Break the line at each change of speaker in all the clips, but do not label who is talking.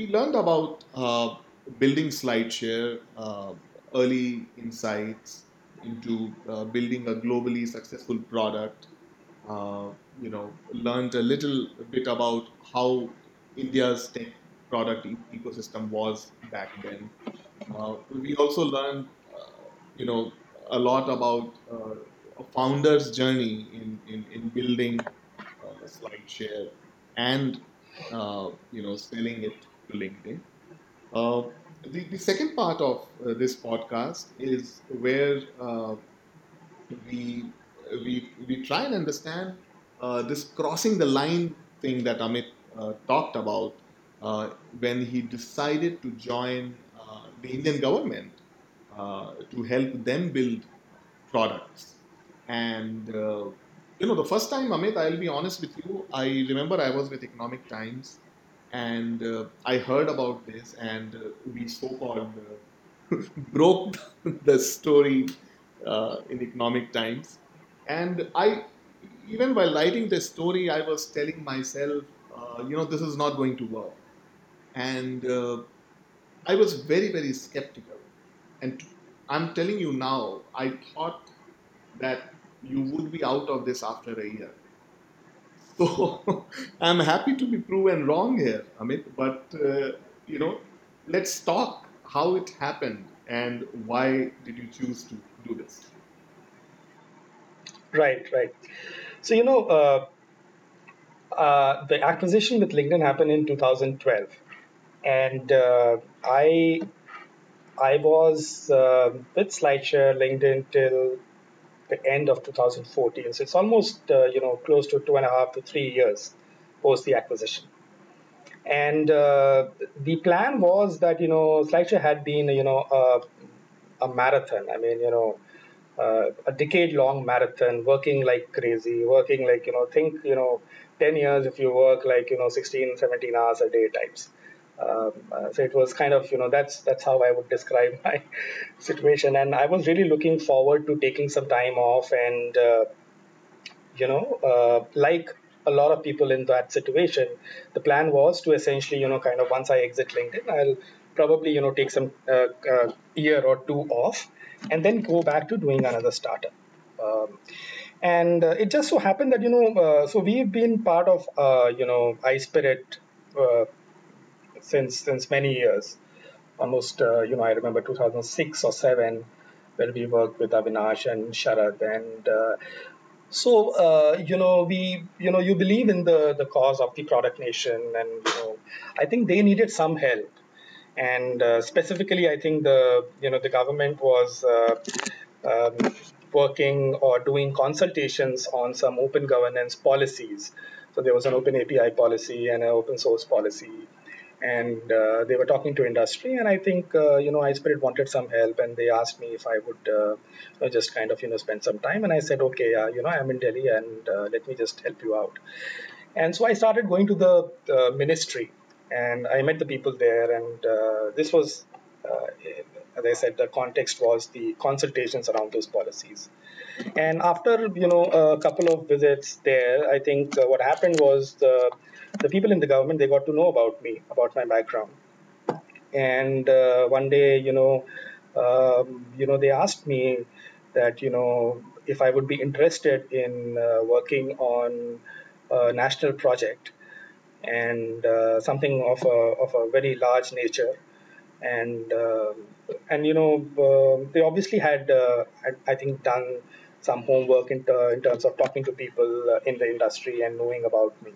we learned about uh, building SlideShare, uh, early insights into uh, building a globally successful product. Uh, you know, learned a little bit about how India's tech product ecosystem was back then. Uh, we also learned, uh, you know, a lot about a founder's journey in, in, in building SlideShare and, you know, selling it to LinkedIn. Uh, the, the second part of uh, this podcast is where uh, we, we, we try and understand uh, this crossing the line thing that Amit uh, talked about uh, when he decided to join the Indian government to help them build products. And you know, the first time, Amit, I'll be honest with you, I remember I was with Economic Times and uh, I heard about this, and uh, we so-called uh, broke the story uh, in Economic Times. And I, even while writing the story, I was telling myself, uh, you know, this is not going to work. And uh, I was very, very skeptical. And I'm telling you now, I thought that you would be out of this after a year. So I'm happy to be proven wrong here, Amit. But uh, you know, let's talk how it happened and why did you choose to do this?
Right, right. So, you know, uh, uh, the acquisition with LinkedIn happened in 2012, and uh, I I was uh, with SlideShare LinkedIn till the end of 2014. So it's almost uh, you know close to two and a half to three years post the acquisition. And uh, the plan was that you know SlideShare had been you know a, a marathon. I mean you know uh, a decade long marathon, working like crazy, working like you know think you know 10 years if you work like you know 16, 17 hours a day types. Um, uh, so it was kind of you know that's that's how I would describe my situation, and I was really looking forward to taking some time off and uh, you know, uh, like a lot of people in that situation, the plan was to essentially, you know, kind of once I exit LinkedIn, I'll probably, you know, take some uh, uh, year or two off and then go back to doing another startup. Um, and uh, it just so happened that, you know, uh, so we've been part of, uh, you know, iSPIRT since since many years. Almost, uh, you know, I remember 2006 or 7 where we worked with Avinash and Sharad and uh, so uh, you know we you know you believe in the the cause of the product nation and you know I think they needed some help and uh, specifically I think the you know the government was uh, um, working or doing consultations on some open governance policies. So there was an open API policy and an open source policy and uh, they were talking to industry and i think uh, you know iSPIRT wanted some help and they asked me if i would uh, you know, just kind of you know spend some time. And i said okay you know i'm in delhi and uh, let me just help you out. And so i started going to the ministry and i met the people there and uh, this was uh, as i said the context was the consultations around those policies. And after you know a couple of visits there i think uh, what happened was the the people in the government they got to know about me about my background. And uh, one day you know um, you know they asked me that you know if i would be interested in uh, working on a national project. And uh, something of a, of a very large nature and uh, and you know uh, they obviously had uh, I, I think done some homework in, ter- in terms of talking to people uh, in the industry and knowing about me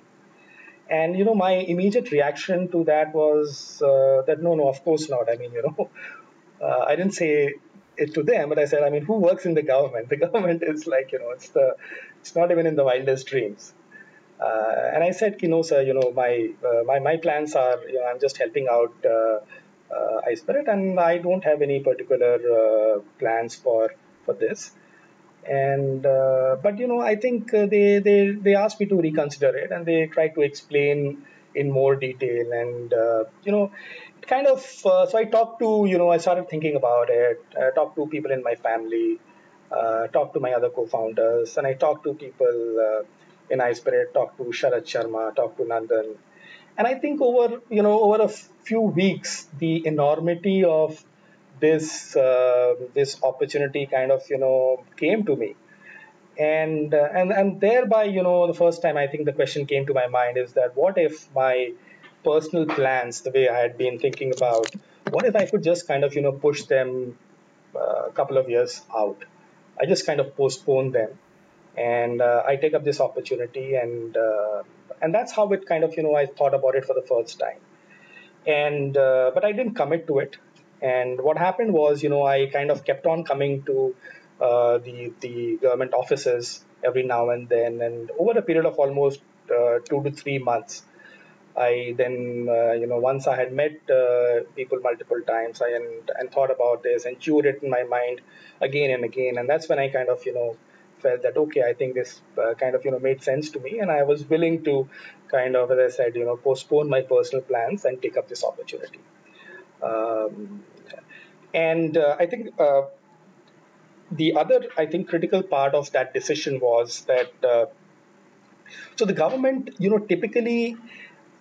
and you know, my immediate reaction to that was uh, that no, no, of course not. I mean, you know, uh, I didn't say it to them, but I said, I mean, who works in the government? The government is like, you know, it's the, it's not even in the wildest dreams. Uh, and I said, you know, sir, you know, my uh, my my plans are, you know, I'm just helping out uh, iSPIRT, and I don't have any particular uh, plans for for this. And uh, but you know i think uh, they they they asked me to reconsider it and they tried to explain in more detail. And you know it kind of so i talked to you know i started thinking about it. I talked to people in my family uh, talked to my other co-founders and i talked to people uh, in iSPIRT, talked to Sharad Sharma, talked to Nandan, and I think over you know over a few weeks, the enormity of this uh, this opportunity kind of you know came to me, and uh, and and thereby you know the first time I think the question came to my mind is that what if my personal plans, the way I had been thinking about, what if I could just kind of you know push them uh, a couple of years out? I just kind of postpone them and uh, I take up this opportunity, and uh, and that's how it kind of you know I thought about it for the first time, and uh, but I didn't commit to it, and what happened was you know I kind of kept on coming to uh, the the government offices every now and then, and over a period of almost uh, two to three months. I then, uh, you know, once I had met uh, people multiple times, I and, and thought about this and chewed it in my mind again and again, and that's when I kind of, you know, felt that okay, I think this uh, kind of you know made sense to me, and I was willing to kind of, as I said, you know, postpone my personal plans and take up this opportunity. Um, and uh, I think uh, the other, I think, critical part of that decision was that uh, so the government, you know, typically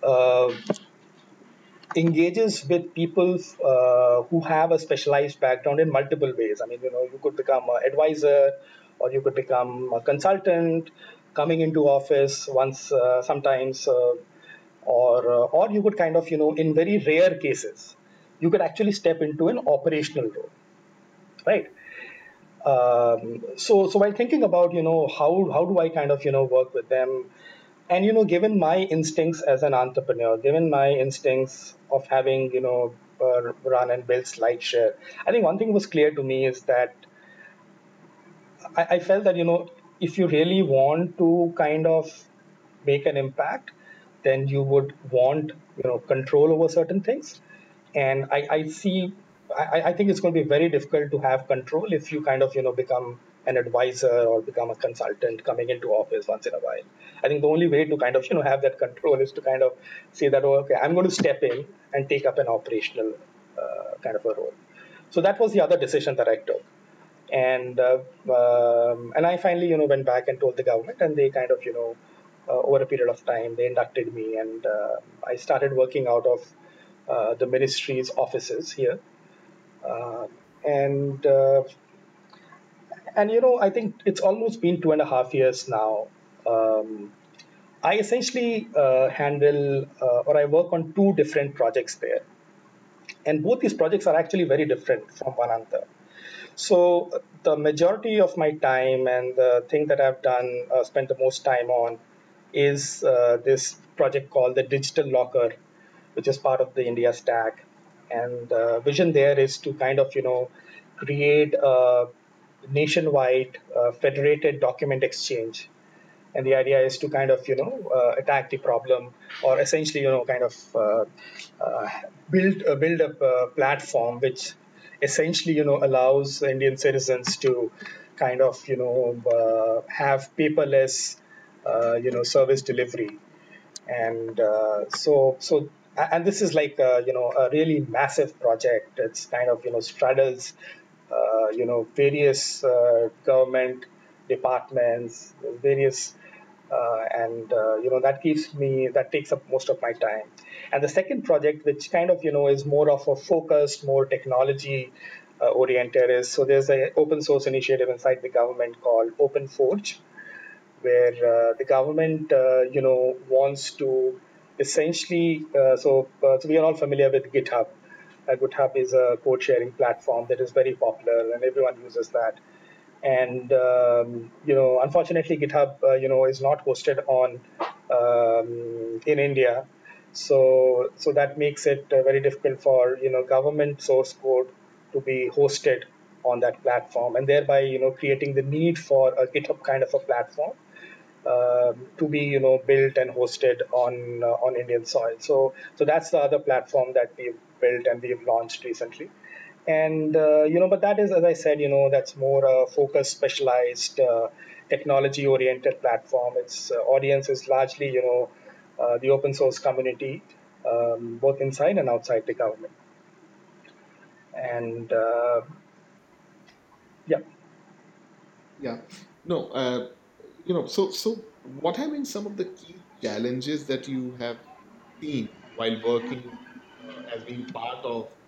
uh, engages with people uh, who have a specialized background in multiple ways. I mean, you know, you could become an advisor, or you could become a consultant, coming into office once, uh, sometimes, uh, or uh, or you could kind of, you know, in very rare cases, you could actually step into an operational role, right? Um, so so while thinking about you know how how do I kind of you know work with them and you know given my instincts as an entrepreneur given my instincts of having you know uh, run and build slideshare i think one thing was clear to me is that I, I felt that you know if you really want to kind of make an impact then you would want you know control over certain things. And i, I see I, I think it's going to be very difficult to have control if you kind of you know become an advisor or become a consultant coming into office once in a while. I think the only way to kind of you know have that control is to kind of say that oh, okay i'm going to step in and take up an operational uh, kind of a role. So that was the other decision that i took and uh, um, and I finally you know went back and told the government, and they kind of you know uh, over a period of time they inducted me, and uh, I started working out of uh, the ministry's offices here, uh, and uh, and you know I think it's almost been two and a half years now. Um, I essentially handle or I work on two different projects there, and both these projects are actually very different from one another. So the majority of my time and the thing that I've done, uh, spent the most time on, is uh, this project called the Digital Locker, which is part of the India Stack. And the vision there is to kind of, you know, create a nationwide uh, federated document exchange. And the idea is to kind of, you know, uh, attack the problem or essentially, you know, kind of uh, uh, build, build a platform which essentially, you know, allows Indian citizens to kind of, you know, uh, have paperless, uh, you know, service delivery, and uh, so so. And this is like a, you know a really massive project. It's kind of you know straddles uh, you know various uh, government departments, various uh, and uh, you know that keeps me that takes up most of my time. And the second project which kind of you know is more of a focused more technology uh, oriented is so there's an open source initiative inside the government called open forge where uh, the government uh, you know wants to essentially uh, so so we are all familiar with github. Github is a code sharing platform that is very popular and everyone uses that and um, you know unfortunately github uh, you know is not hosted on um, in india. So so that makes it uh, very difficult for you know government source code to be hosted on that platform and thereby you know creating the need for a github kind of a platform um, to be you know built and hosted on uh, on indian soil. So so that's the other platform that we've built and we've launched recently and uh, you know but that is as i said you know that's more a focused specialized uh, technology oriented platform. Its uh, audience is largely you know uh, the open source community um, both inside and outside the government. And uh, yeah.
Yeah. No you know so so what have been some of the key challenges that you have seen while working uh, as being part of uh,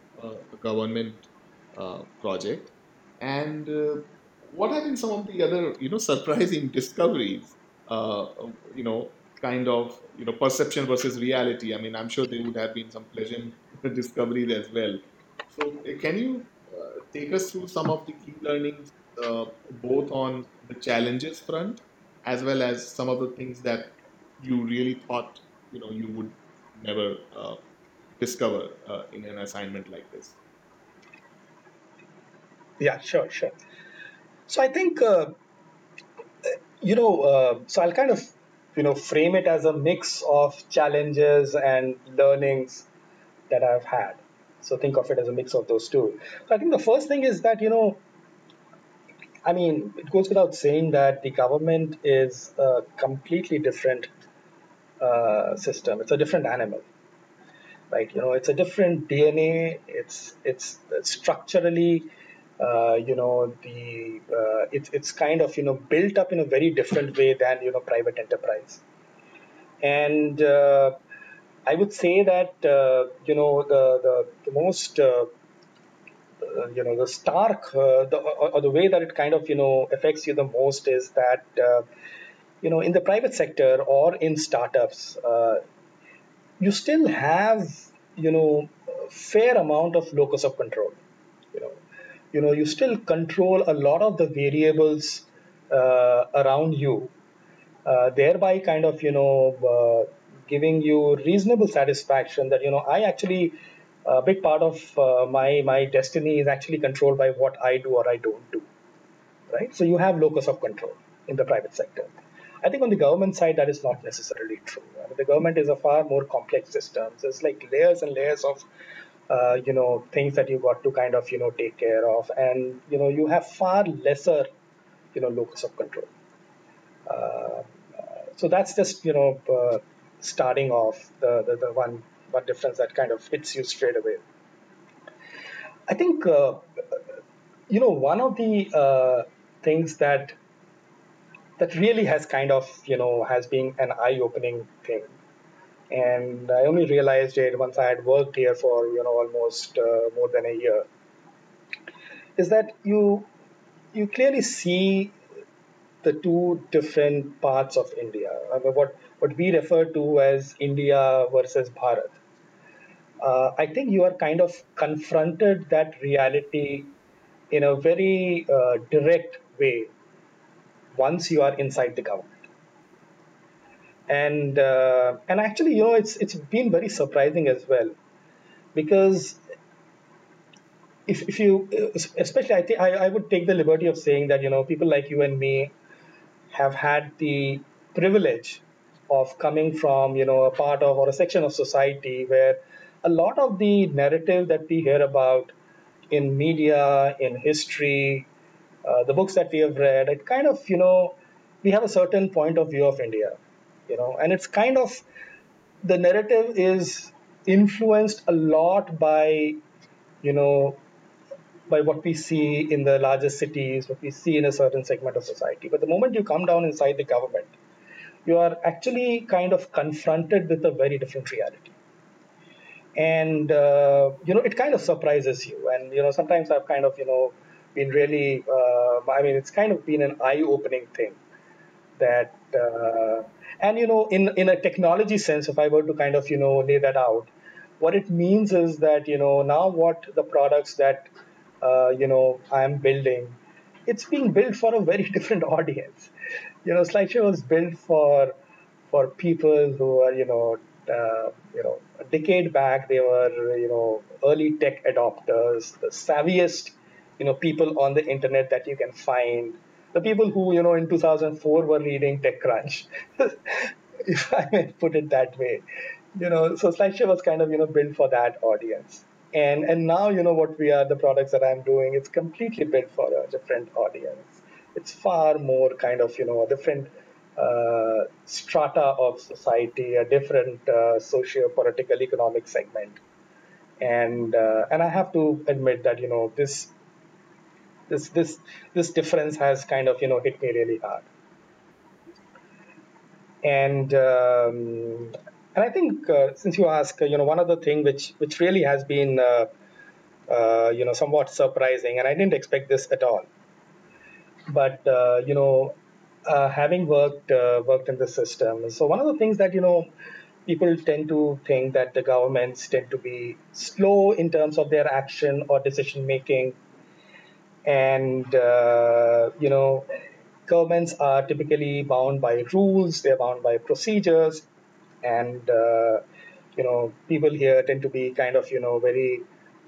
government uh, project? And uh, what have been some of the other, you know, surprising discoveries? Uh, you know, kind of, you know, perception versus reality. I mean, I'm sure there would have been some pleasant discoveries as well. So, uh, can you uh, take us through some of the key learnings, uh, both on the challenges front as well as some of the things that you really thought, you know, you would never uh, discover uh, in an assignment like this?
Yeah, sure, sure. So I think uh, you know. Uh, so I'll kind of you know frame it as a mix of challenges and learnings that I've had. So think of it as a mix of those two. So I think the first thing is that you know, I mean, it goes without saying that the government is a completely different uh, system. It's a different animal, right? You know, it's a different DNA. It's it's structurally, uh, you know, the uh, it's it's kind of you know built up in a very different way than you know private enterprise. And uh, I would say that uh, you know the the, the most uh, uh, you know the stark the, or, or the way that it kind of you know affects you the most is that you know in the private sector or in startups you still have you know fair amount of locus of control. You know you know you still control a lot of the variables uh, around you uh, thereby kind of you know uh, giving you reasonable satisfaction that you know i actually a big part of uh, my my destiny is actually controlled by what i do or i don't do right? So you have locus of control in the private sector i think on the government side that is not necessarily true. I mean, the government is a far more complex system. There's like layers and layers of uh, you know things that you got to kind of you know take care of. And you know you have far lesser you know locus of control. Uh, so that's just you know uh, starting off the, the the one one difference that kind of hits you straight away. I think uh, you know one of the uh, things that that really has kind of you know has been an eye-opening thing. And i only realized it once i had worked here for you know almost uh, more than a year. Is that you you clearly see the two different parts of India, I mean, what what we refer to as India versus Bharat. Uh, I think you are kind of confronted that reality in a very uh, direct way once you are inside the government. And uh, and actually, you know, it's it's been very surprising as well because if, if you especially I think I, I would take the liberty of saying that you know people like you and me have had the privilege of coming from you know a part of or a section of society where a lot of the narrative that we hear about in media in history uh, the books that we have read it kind of you know we have a certain point of view of india you know and it's kind of the narrative is influenced a lot by you know by what we see in the largest cities, what we see in a certain segment of society. But the moment you come down inside the government, you are actually kind of confronted with a very different reality. And, uh, you know, it kind of surprises you. And, you know, sometimes I've kind of, you know, been really, uh, I mean, it's kind of been an eye opening thing that, uh, and, you know, in, in a technology sense, if I were to kind of, you know, lay that out, what it means is that, you know, now what the products that uh, you know I'm building, it's being built for a very different audience. You know, SlideShare was built for for people who are you know uh, you know a decade back they were you know early tech adopters, the savviest you know people on the internet that you can find. The people who you know in 2004 were reading TechCrunch, if I may put it that way. You know, so SlideShare was kind of you know built for that audience and and now you know what we are the products that i'm doing it's completely built for a different audience it's far more kind of you know a different uh, strata of society a different uh, socio-political economic segment and uh, and i have to admit that you know this this this this difference has kind of you know hit me really hard and um, and I think uh, since you ask, uh, you know, one other thing which which really has been, uh, uh, you know, somewhat surprising, and I didn't expect this at all. But uh, you know, uh, having worked worked in the system, so one of the things that you know people tend to think that the governments tend to be slow in terms of their action or decision making and uh, you know governments are typically bound by rules they're bound by procedures. And uh, you know people here tend to be kind of you know very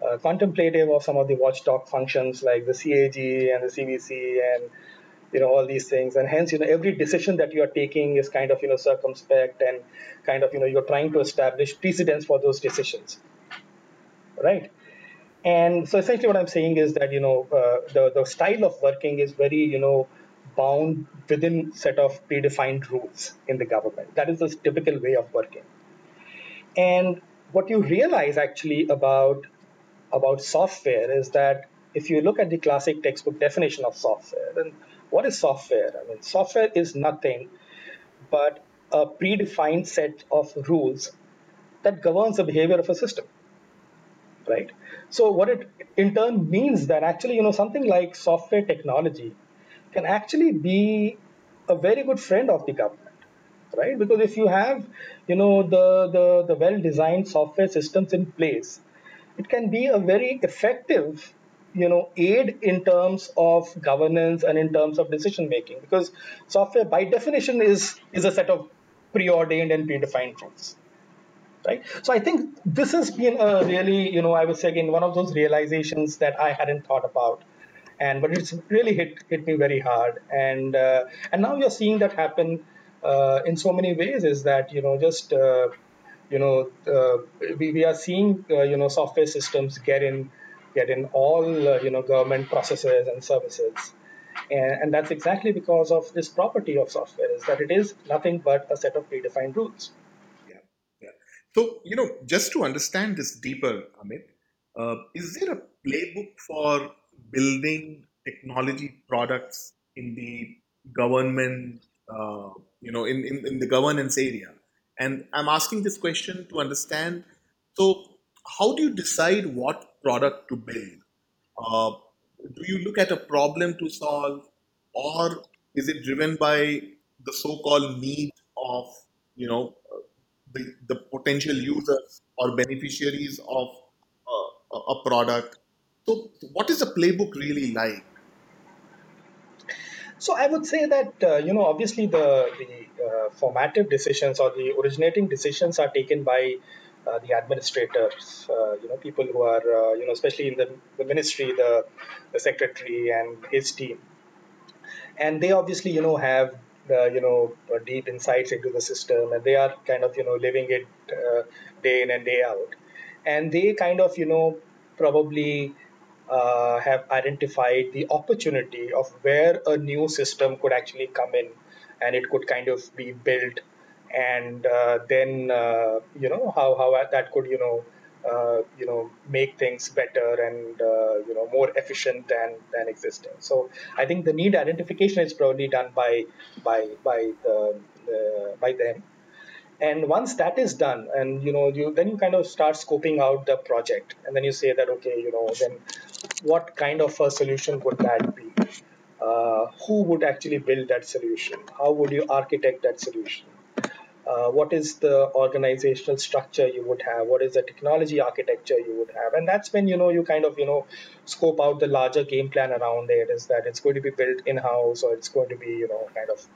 uh, contemplative of some of the watchdog functions like the CAG and the CVC and you know all these things. And hence you know every decision that you are taking is kind of you know circumspect and kind of you know you're trying to establish precedents for those decisions. Right and so essentially what i'm saying is that you know uh, the the style of working is very you know bound within set of predefined rules in the government. That is the typical way of working. And what you realize actually about about software is that if you look at the classic textbook definition of software then what is software? I mean software is nothing but a predefined set of rules that governs the behavior of a system right so what it in turn means that actually you know something like software technology can actually be a very good friend of the government right? Because if you have you know the the, the well designed software systems in place it can be a very effective you know aid in terms of governance and in terms of decision making because software by definition is is a set of preordained and predefined rules right? So i think this has been a really you know i would say again one of those realizations that i hadn't thought about. And but it's really hit hit me very hard. And uh, and now you're seeing that happen uh, in so many ways is that you know just uh, you know uh, we, we are seeing uh, you know software systems get in get in all uh, you know government processes and services. And, and that's exactly because of this property of software is that it is nothing but a set of predefined rules
so you know just to understand this deeper amit uh, is there a playbook for building technology products in the government uh, you know in, in, in the governance area? And i'm asking this question to understand so how do you decide what product to build? Uh, do you look at a problem to solve or is it driven by the so-called need of you know the, potential users or beneficiaries of uh, a product so what is the playbook really like
so i would say that uh, you know obviously the the uh, formative decisions or the originating decisions are taken by uh, the administrators, uh, you know, people who are, uh, you know, especially in the, the ministry, the, the secretary and his team. And they obviously, you know, have, you know, deep insights into the system and they are kind of, you know, living it day in and day out. And they kind of, you know, probably uh, have identified the opportunity of where a new system could actually come in and it could kind of be built and uh, then uh, you know how, how that could you know uh, you know make things better and uh, you know more efficient than than existing. So i think the need identification is probably done by by by the, by them. And once that is done and you know you then you kind of start scoping out the project. And then you say that okay you know then what kind of a solution would that be? Uh, who would actually build that solution? How would you architect that solution uh, what is the organizational structure you would have what is the technology architecture you would have and that's when you know you kind of you know scope out the larger game plan around it is that it's going to be built in house or it's going to be you know kind of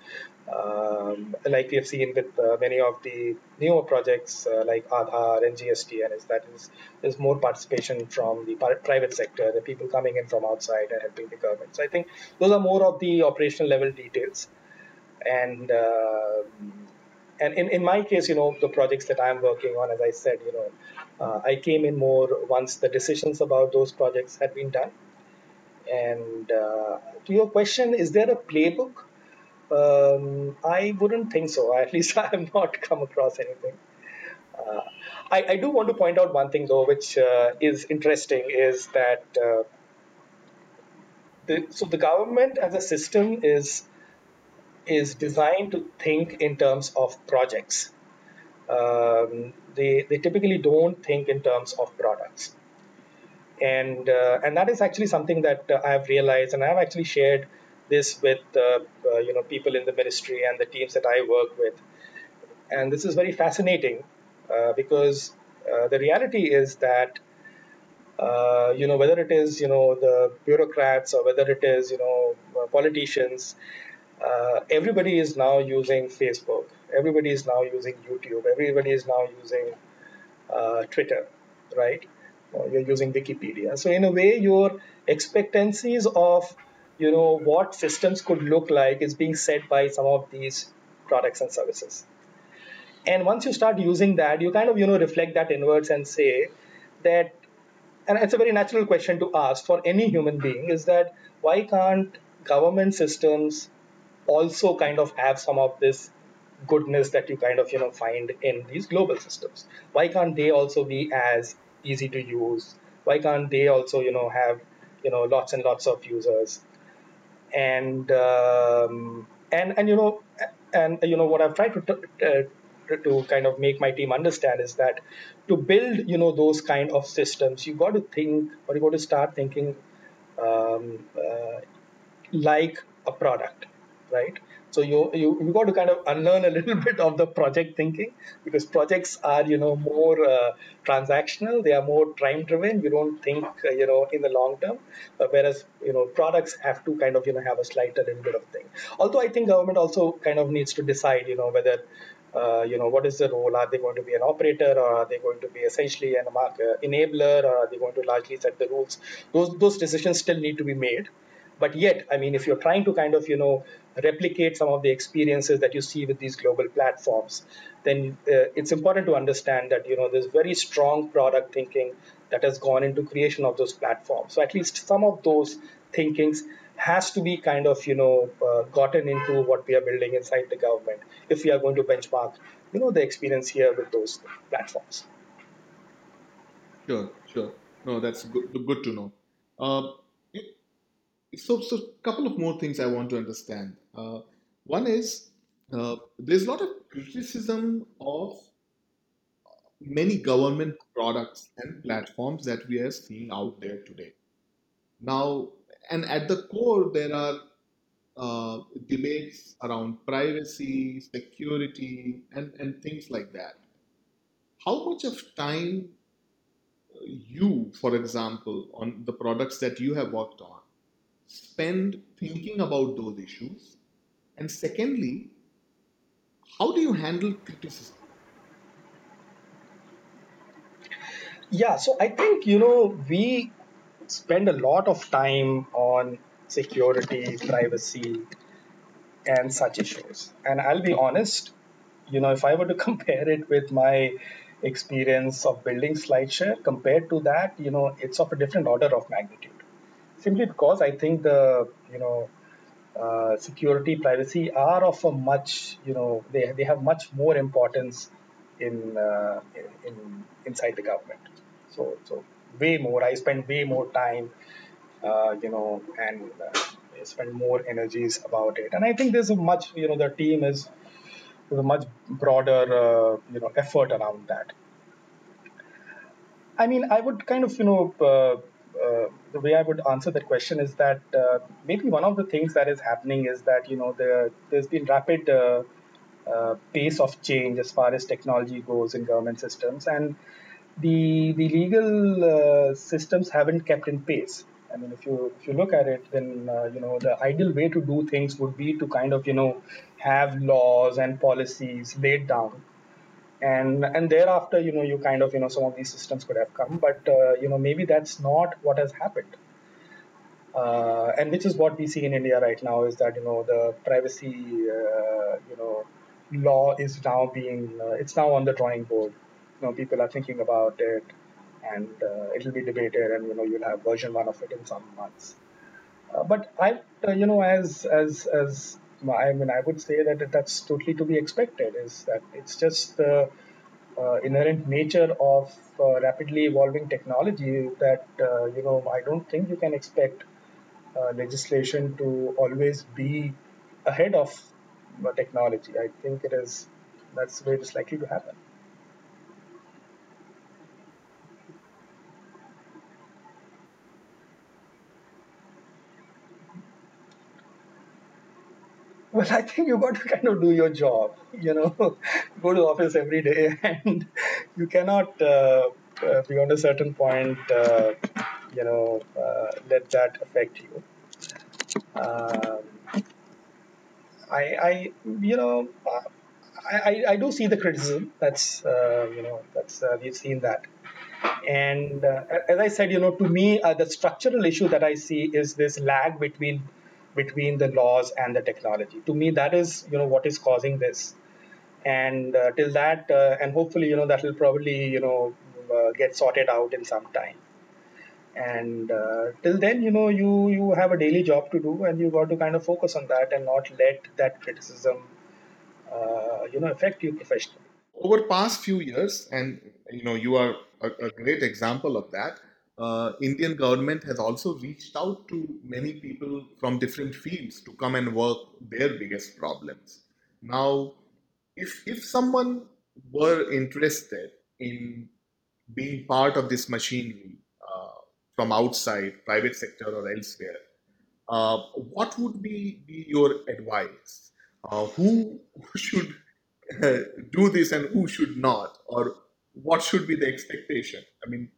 um, like we have seen with uh, many of the newer projects uh, like Aadhaar and GSTN is that is there's more participation from the private sector, the people coming in from outside and helping the government. So I think those are more of the operational level details. And uh, and in, in my case, you know, the projects that I'm working on, as I said, you know, uh, I came in more once the decisions about those projects had been done. And uh, to your question, is there a playbook? Um, I wouldn't think so. At least I have not come across anything. Uh, I, I, do want to point out one thing, though, which uh, is interesting, is that uh, the, so the government as a system is is designed to think in terms of projects. um, they they typically don't think in terms of products, and uh, and that is actually something that uh, I have realized, and I have actually shared this with uh, uh, you know people in the ministry and the teams that I work with, and this is very fascinating uh, because uh, the reality is that uh, you know whether it is you know the bureaucrats or whether it is you know politicians uh, everybody is now using facebook. Everybody is now using youtube. Everybody is now using uh, twitter right? Or you're using wikipedia. So in a way your expectancies of you know what systems could look like is being set by some of these products and services. And once you start using that you kind of you know reflect that inwards and say that and it's a very natural question to ask for any human being is that why can't government systems also kind of have some of this goodness that you kind of you know find in these global systems. Why can't they also be as easy to use? Why can't they also you know have you know lots and lots of users? And um, and and you know and you know what I've tried to to kind of make my team understand is that to build you know those kind of systems you've got to think or you've got to start thinking um, uh, like a product right? So you, you you got to kind of unlearn a little bit of the project thinking because projects are you know more uh, transactional. They are more time driven you don't think uh, you know in the long term. Uh, whereas you know products have to kind of you know have a slight little bit of thing. Although i think government also kind of needs to decide you know whether uh, you know what is the role? Are they going to be an operator or are they going to be essentially an uh, enabler or are they going to largely set the rules? Those those decisions still need to be made but yet i mean if you're trying to kind of you know replicate some of the experiences that you see with these global platforms then uh, it's important to understand that you know there's very strong product thinking that has gone into creation of those platforms so at least some of those thinkings has to be kind of you know uh, gotten into what we are building inside the government if we are going to benchmark you know the experience here with those platforms
Sure, sure. No, that's good. Good to know. Uh, so, so a couple of more things I want to understand. Uh, one is uh, there's a lot of criticism of many government products and platforms that we are seeing out there today. Now, and at the core, there are uh, debates around privacy, security, and, and things like that. How much of time you, for example, on the products that you have worked on, spend thinking about those issues? And secondly, how do you handle criticism?
Yeah, so I think, you know, we spend a lot of time on security, privacy, and such issues. And I'll be honest, you know, if I were to compare it with my experience of building SlideShare compared to that, you know, it's of a different order of magnitude. Simply because I think the, you know, uh, security, privacy are of a much, you know, they, they have much more importance in, uh, in inside the government. So, so way more. I spend way more time, uh, you know, and uh, spend more energies about it. And I think there's a much, you know, the team is there's a much broader, uh, you know, effort around that. I mean, I would kind of, you know, uh, the way I would answer that question is that uh, maybe one of the things that is happening is that you know there there's been rapid uh, uh, pace of change as far as technology goes in government systems, and the the legal systems haven't kept in pace. I mean, if you if you look at it, then you know the ideal way to do things would be to kind of you know have laws and policies laid down and and thereafter you know you kind of you know some of these systems could have come but uh, you know maybe that's not what has happened. Uh, and which is what we see in india right now is that you know the privacy uh, you know law is now being uh, it's now on the drawing board. You know people are thinking about it and uh, it'll be debated and you know you'll have version one of it in some months. Uh, but I, you know, as as as I mean, I would say that that's totally to be expected. Is that it's just the uh, inherent nature of uh, rapidly evolving technology that uh, you know I don't think you can expect uh, legislation to always be ahead of uh, technology. I think it is that's the way it is likely to happen. Well, I think you've got to kind of do your job. You know, go to office every day, and you cannot, uh, uh, beyond a certain point, uh, you know, uh, let that affect you. Um, I, I, you know, uh, I, I, I do see the criticism. That's, you know, that's we've seen that. And as I said, you know, to me, the structural issue that I see is this lag between between the laws and the technology. To me, that is, you know, what is causing this. And uh, till that, uh, and hopefully, you know, that will probably, you know, uh, get sorted out in some time. And uh, till then, you know, you you have a daily job to do, and you got to kind of focus on that and not let that criticism, uh, you know, affect you professionally.
over past few years, and you know you are a, a great example of that. Uh, Indian government has also reached out to many people from different fields to come and work their biggest problems. Now, if if someone were interested in being part of this machinery uh, from outside, private sector or elsewhere, uh, what would be, be your advice? Uh, who should uh, do this and who should not? Or what should be the expectation? I mean,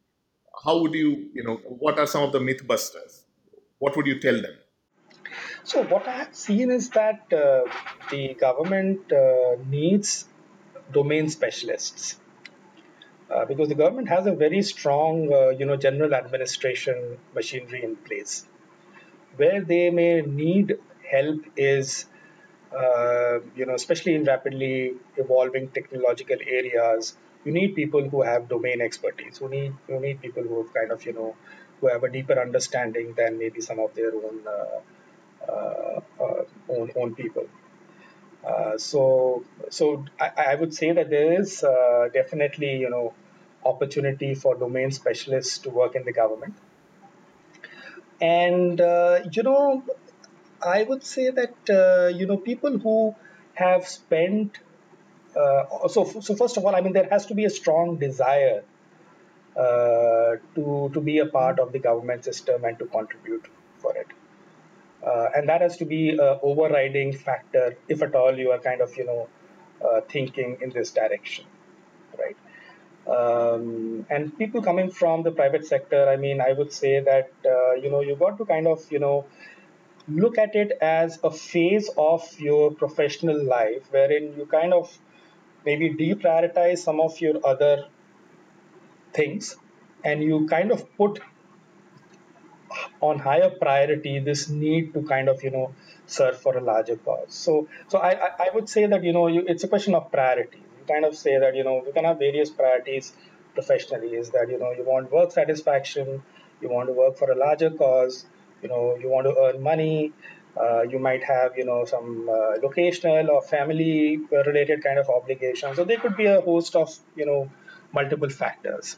how would you, you know, what are some of the myth busters? What would you tell them?
So what I have seen is that uh, the government uh, needs domain specialists uh, because the government has a very strong, uh, you know, general administration machinery in place. Where they may need help is, uh, you know, especially in rapidly evolving technological areas, you need people who have domain expertise. Who need you need people who have kind of you know who have a deeper understanding than maybe some of their own uh, uh, uh, own own people. Uh, so so I, I would say that there is uh, definitely you know opportunity for domain specialists to work in the government and uh, you know i would say that you know people who have spent uh, so so first of all i mean there has to be a strong desire uh, to to be a part of the government system and to contribute for it. Uh, and that has to be an overriding factor if at all you are kind of you know uh, thinking in this direction right? Um, and people coming from the private sector i mean i would say that uh, you know you got to kind of you know look at it as a phase of your professional life wherein you kind of maybe deprioritize some of your other things and you kind of put on higher priority this need to kind of you know serve for a larger cause. So so i i, would say that you know you, it's a question of priority. You kind of say that you know we can have various priorities professionally. Is that you know you want work satisfaction you want to work for a larger cause you know you want to earn money uh, you might have you know some uh, locational or family related kind of obligations so there could be a host of you know multiple factors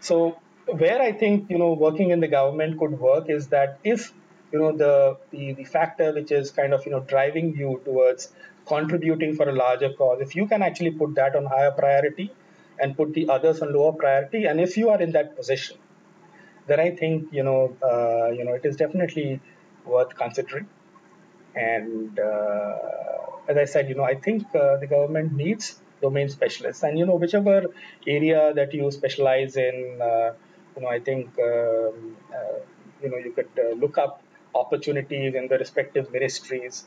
so where I think you know working in the government could work is that if you know the, the the factor which is kind of you know driving you towards contributing for a larger cause, if you can actually put that on higher priority and put the others on lower priority, and if you are in that position, then I think you know uh, you know it is definitely worth considering. And uh, as I said, you know, I think uh, the government needs domain specialists, and you know, whichever area that you specialize in, uh, you know, I think um, you know you could look up opportunities in the respective ministries,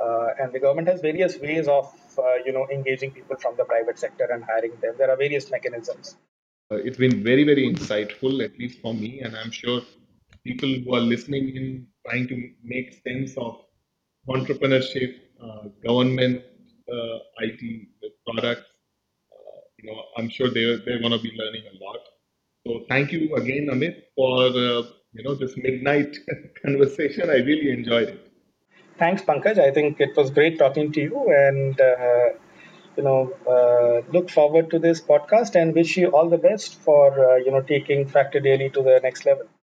uh, and the government has various ways of uh, you know engaging people from the private sector and hiring them. There are various mechanisms.
Uh, it's been very, very insightful, at least for me, and I'm sure people who are listening in, trying to make sense of entrepreneurship, uh, government, uh, IT products, uh, you know, I'm sure they're they're going to be learning a lot. So thank you again, Amit, for uh, you know this midnight conversation. I really enjoyed it.
Thanks, Pankaj. I think it was great talking to you, and uh, you know, uh, look forward to this podcast and wish you all the best for you know taking Factor Daily to the next level.